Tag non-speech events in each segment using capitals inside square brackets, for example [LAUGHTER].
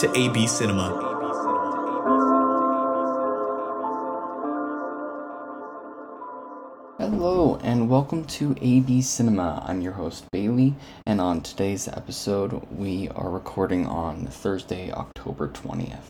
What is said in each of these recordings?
to AB Cinema. Hello, and welcome to AB Cinema. I'm your host, Bailey, and on today's episode, we are recording on Thursday, October 20th.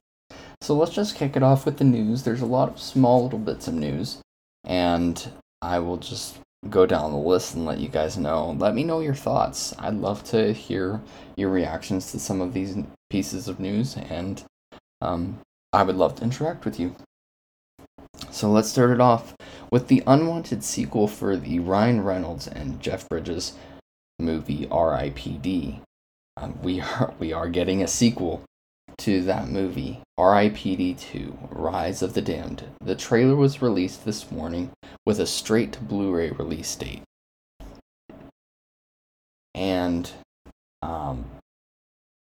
So let's just kick it off with the news. There's a lot of small little bits of news, and I will just go down the list and let you guys know. Let me know your thoughts. I'd love to hear your reactions to some of these pieces of news, and um, I would love to interact with you. So let's start it off with the unwanted sequel for the Ryan Reynolds and Jeff Bridges movie R.I.P.D. Um, we are we are getting a sequel to that movie R.I.P.D. 2 Rise of the Damned. The trailer was released this morning with a straight to Blu-ray release date, and um,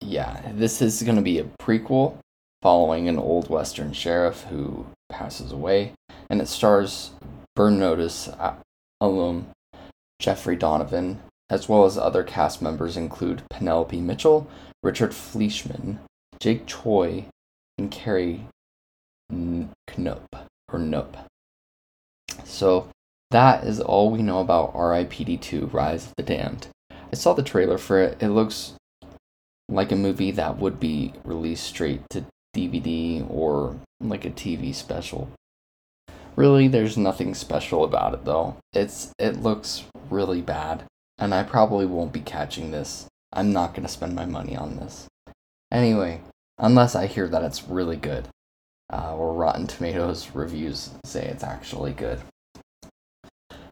yeah, this is going to be a prequel following an old Western sheriff who passes away, and it stars Burn Notice alum Jeffrey Donovan, as well as other cast members include Penelope Mitchell, Richard Fleeshman, Jake Choi, and Carrie Knope or Nope. So that is all we know about R.I.P.D. 2 Rise of the Damned. I saw the trailer for it. It looks like a movie that would be released straight to DVD or like a TV special. Really, there's nothing special about it though. It's it looks really bad, and I probably won't be catching this. I'm not gonna spend my money on this. Anyway, unless I hear that it's really good, uh, or Rotten Tomatoes reviews say it's actually good.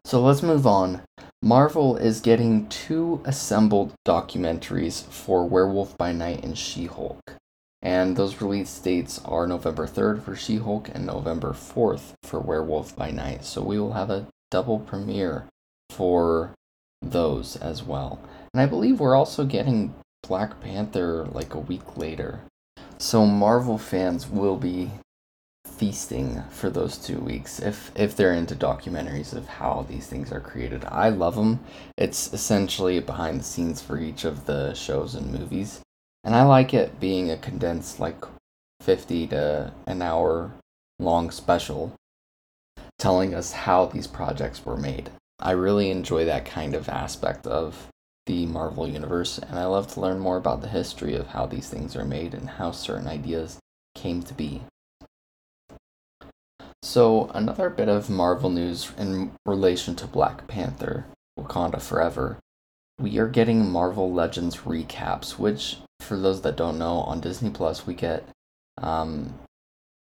So let's move on. Marvel is getting two assembled documentaries for Werewolf by Night and She Hulk. And those release dates are November 3rd for She Hulk and November 4th for Werewolf by Night. So we will have a double premiere for those as well. And I believe we're also getting Black Panther like a week later. So Marvel fans will be feasting for those two weeks if if they're into documentaries of how these things are created. I love them. It's essentially behind the scenes for each of the shows and movies. And I like it being a condensed, like 50 to an hour long special telling us how these projects were made. I really enjoy that kind of aspect of the Marvel Universe, and I love to learn more about the history of how these things are made and how certain ideas came to be. So, another bit of Marvel news in relation to Black Panther Wakanda Forever. We are getting Marvel Legends recaps, which for those that don't know, on Disney Plus, we get um,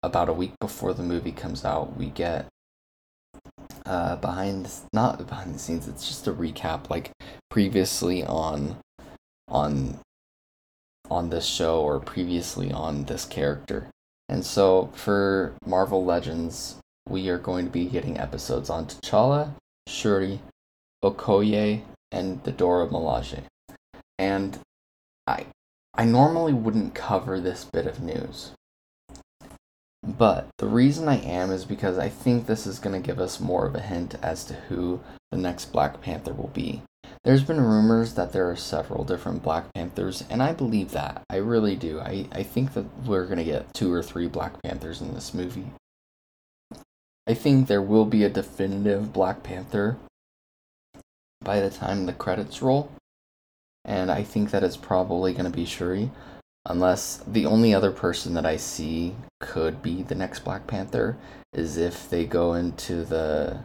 about a week before the movie comes out, we get uh, behind not behind the scenes. It's just a recap, like previously on on on this show or previously on this character. And so for Marvel Legends, we are going to be getting episodes on T'Challa, Shuri, Okoye, and the Dora Milaje. And I I normally wouldn't cover this bit of news. But the reason I am is because I think this is going to give us more of a hint as to who the next Black Panther will be. There's been rumors that there are several different Black Panthers, and I believe that. I really do. I, I think that we're going to get two or three Black Panthers in this movie. I think there will be a definitive Black Panther by the time the credits roll and I think that it's probably going to be Shuri, unless the only other person that I see could be the next Black Panther is if they go into the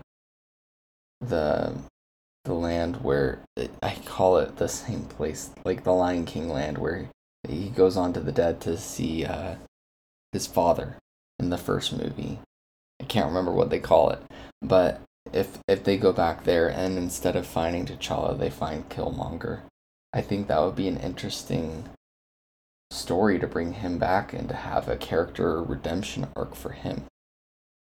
the the land where I call it the same place, like the Lion King land, where he goes on to the dead to see uh, his father in the first movie. I can't remember what they call it, but if if they go back there and instead of finding T'Challa, they find Killmonger, I think that would be an interesting story to bring him back and to have a character redemption arc for him.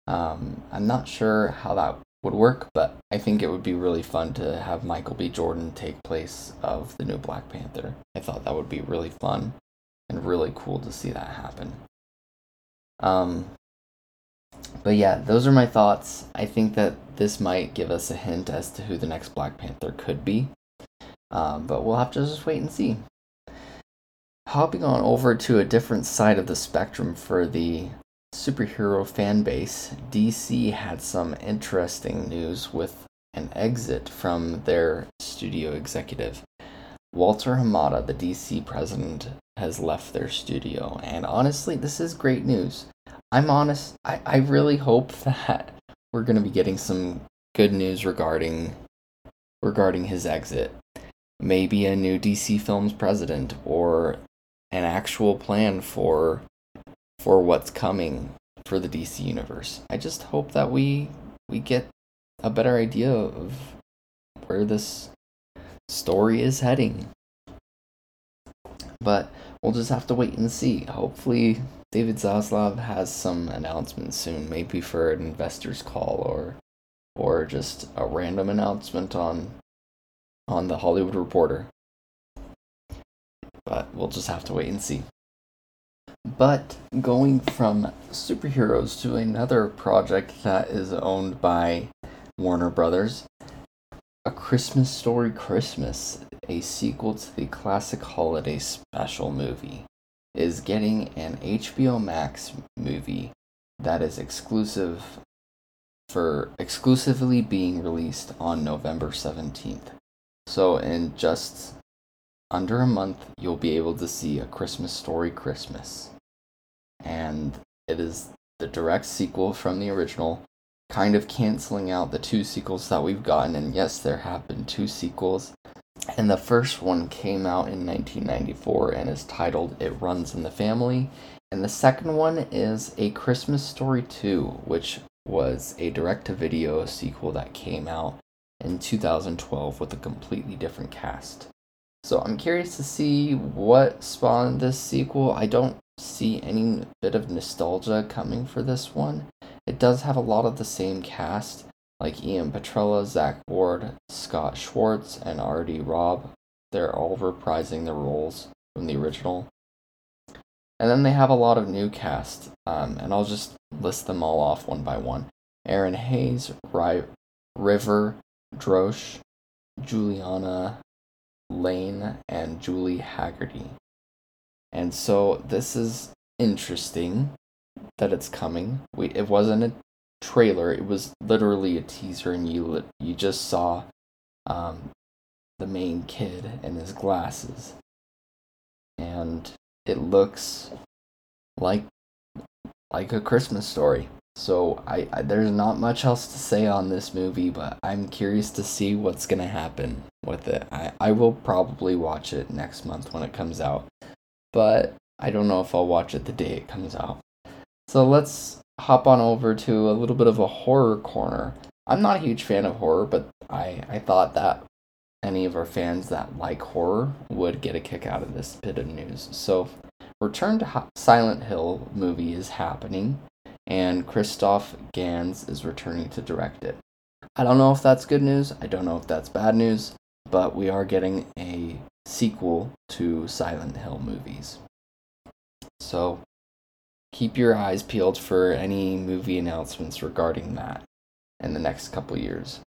Um, I'm not sure how that would work, but I think it would be really fun to have Michael B. Jordan take place of the new Black Panther. I thought that would be really fun and really cool to see that happen. Um, but yeah, those are my thoughts. I think that this might give us a hint as to who the next Black Panther could be. Um, but we'll have to just wait and see. Hopping on over to a different side of the spectrum for the superhero fan base, DC had some interesting news with an exit from their studio executive. Walter Hamada, the DC president, has left their studio, and honestly, this is great news. I'm honest, I, I really hope [LAUGHS] that we're going to be getting some good news regarding regarding his exit. Maybe a new DC Films president or an actual plan for for what's coming for the DC universe. I just hope that we we get a better idea of where this story is heading. But we'll just have to wait and see. Hopefully David Zaslav has some announcements soon, maybe for an investors call or or just a random announcement on on the Hollywood Reporter. But we'll just have to wait and see. But going from superheroes to another project that is owned by Warner Brothers, A Christmas Story Christmas, a sequel to the classic holiday special movie, is getting an HBO Max movie that is exclusive for exclusively being released on November 17th. So in just under a month, you'll be able to see A Christmas Story Christmas. And it is the direct sequel from the original, kind of canceling out the two sequels that we've gotten. And yes, there have been two sequels. And the first one came out in 1994 and is titled It Runs in the Family. And the second one is A Christmas Story 2, which was a direct to video sequel that came out in 2012 with a completely different cast. So I'm curious to see what spawned this sequel. I don't see any bit of nostalgia coming for this one. It does have a lot of the same cast, like Ian Petrella, Zack Ward, Scott Schwartz, and R.D. Robb. They're all reprising their roles from the original. And then they have a lot of new cast, um, and I'll just list them all off one by one. Erinn Hayes, Ry- River, Drosche, Julianna Layne, and Julie Hagerty. And so this is interesting that it's coming. We it wasn't a trailer; it was literally a teaser, and you you just saw um, the main kid and his glasses, and it looks like like a Christmas story. So I, I, there's not much else to say on this movie, but I'm curious to see what's gonna happen with it. I, I will probably watch it next month when it comes out, but I don't know if I'll watch it the day it comes out. So let's hop on over to a little bit of a horror corner. I'm not a huge fan of horror, but I, I thought that any of our fans that like horror would get a kick out of this bit of news. So, Return to Silent Hill movie is happening and Christophe Gans is returning to direct it. I don't know if that's good news, I don't know if that's bad news, but we are getting a sequel to Silent Hill movies. So keep your eyes peeled for any movie announcements regarding that in the next couple years.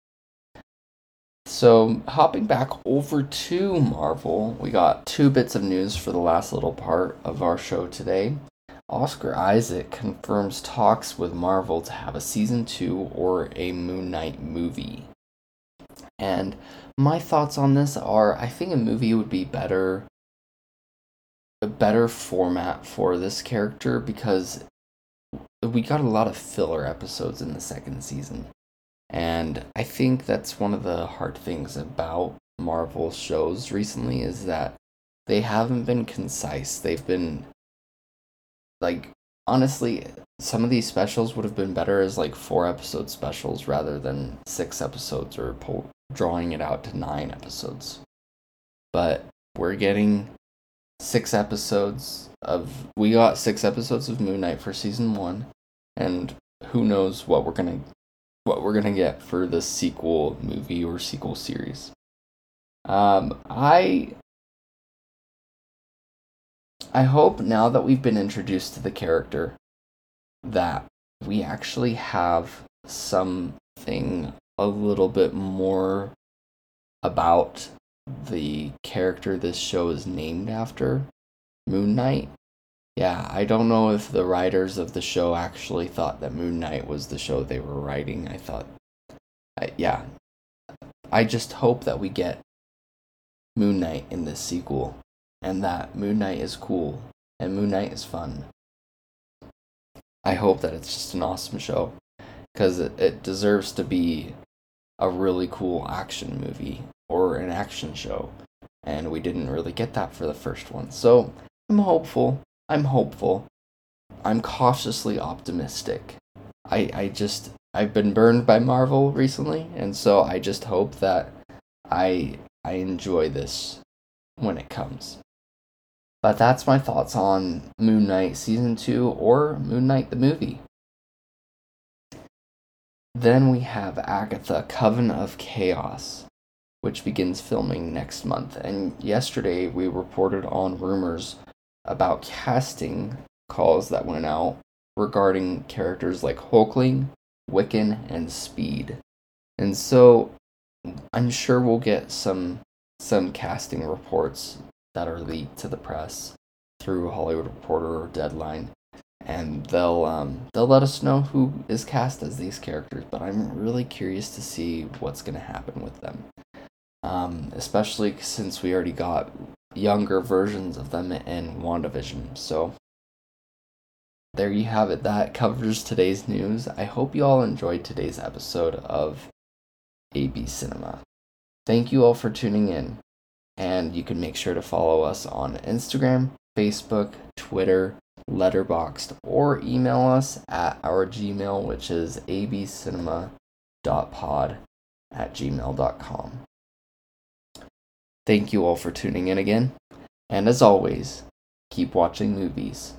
So, hopping back over to Marvel, we got two bits of news for the last little part of our show today. Oscar Isaac confirms talks with Marvel to have a season 2 or a Moon Knight movie. And my thoughts on this are I think a movie would be better a better format for this character because we got a lot of filler episodes in the second season. And I think that's one of the hard things about Marvel shows recently is that they haven't been concise. They've been like honestly some of these specials would have been better as like four episode specials rather than six episodes or po- drawing it out to nine episodes but we're getting six episodes of we got six episodes of Moon Knight for season one, and who knows what we're gonna what we're gonna get for the sequel movie or sequel series. Um, I I hope now that we've been introduced to the character that we actually have something a little bit more about the character this show is named after, Moon Knight. Yeah, I don't know if the writers of the show actually thought that Moon Knight was the show they were writing. I thought, I, yeah, I just hope that we get Moon Knight in this sequel and that Moon Knight is cool and Moon Knight is fun. I hope that it's just an awesome show because it, it deserves to be a really cool action movie or an action show. And we didn't really get that for the first one. So I'm hopeful. I'm hopeful. I'm cautiously optimistic. I, I just I've been burned by Marvel recently, and so I just hope that I I enjoy this when it comes. But that's my thoughts on Moon Knight season 2 or Moon Knight the movie. Then we have Agatha Coven of Chaos, which begins filming next month. And yesterday we reported on rumors about casting calls that went out regarding characters like Hulkling, Wiccan, and Speed. And so I'm sure we'll get some some casting reports that are leaked to the press through Hollywood Reporter or Deadline and they'll um, they'll let us know who is cast as these characters. But I'm really curious to see what's going to happen with them, um, especially since we already got younger versions of them in WandaVision. So there you have it. That covers today's news. I hope you all enjoyed today's episode of AB Cinema. Thank you all for tuning in, and you can make sure to follow us on Instagram, Facebook, Twitter Letterboxd, or email us at our Gmail, which is abcinema.pod at gmail.com. Thank you all for tuning in again, and as always, keep watching movies.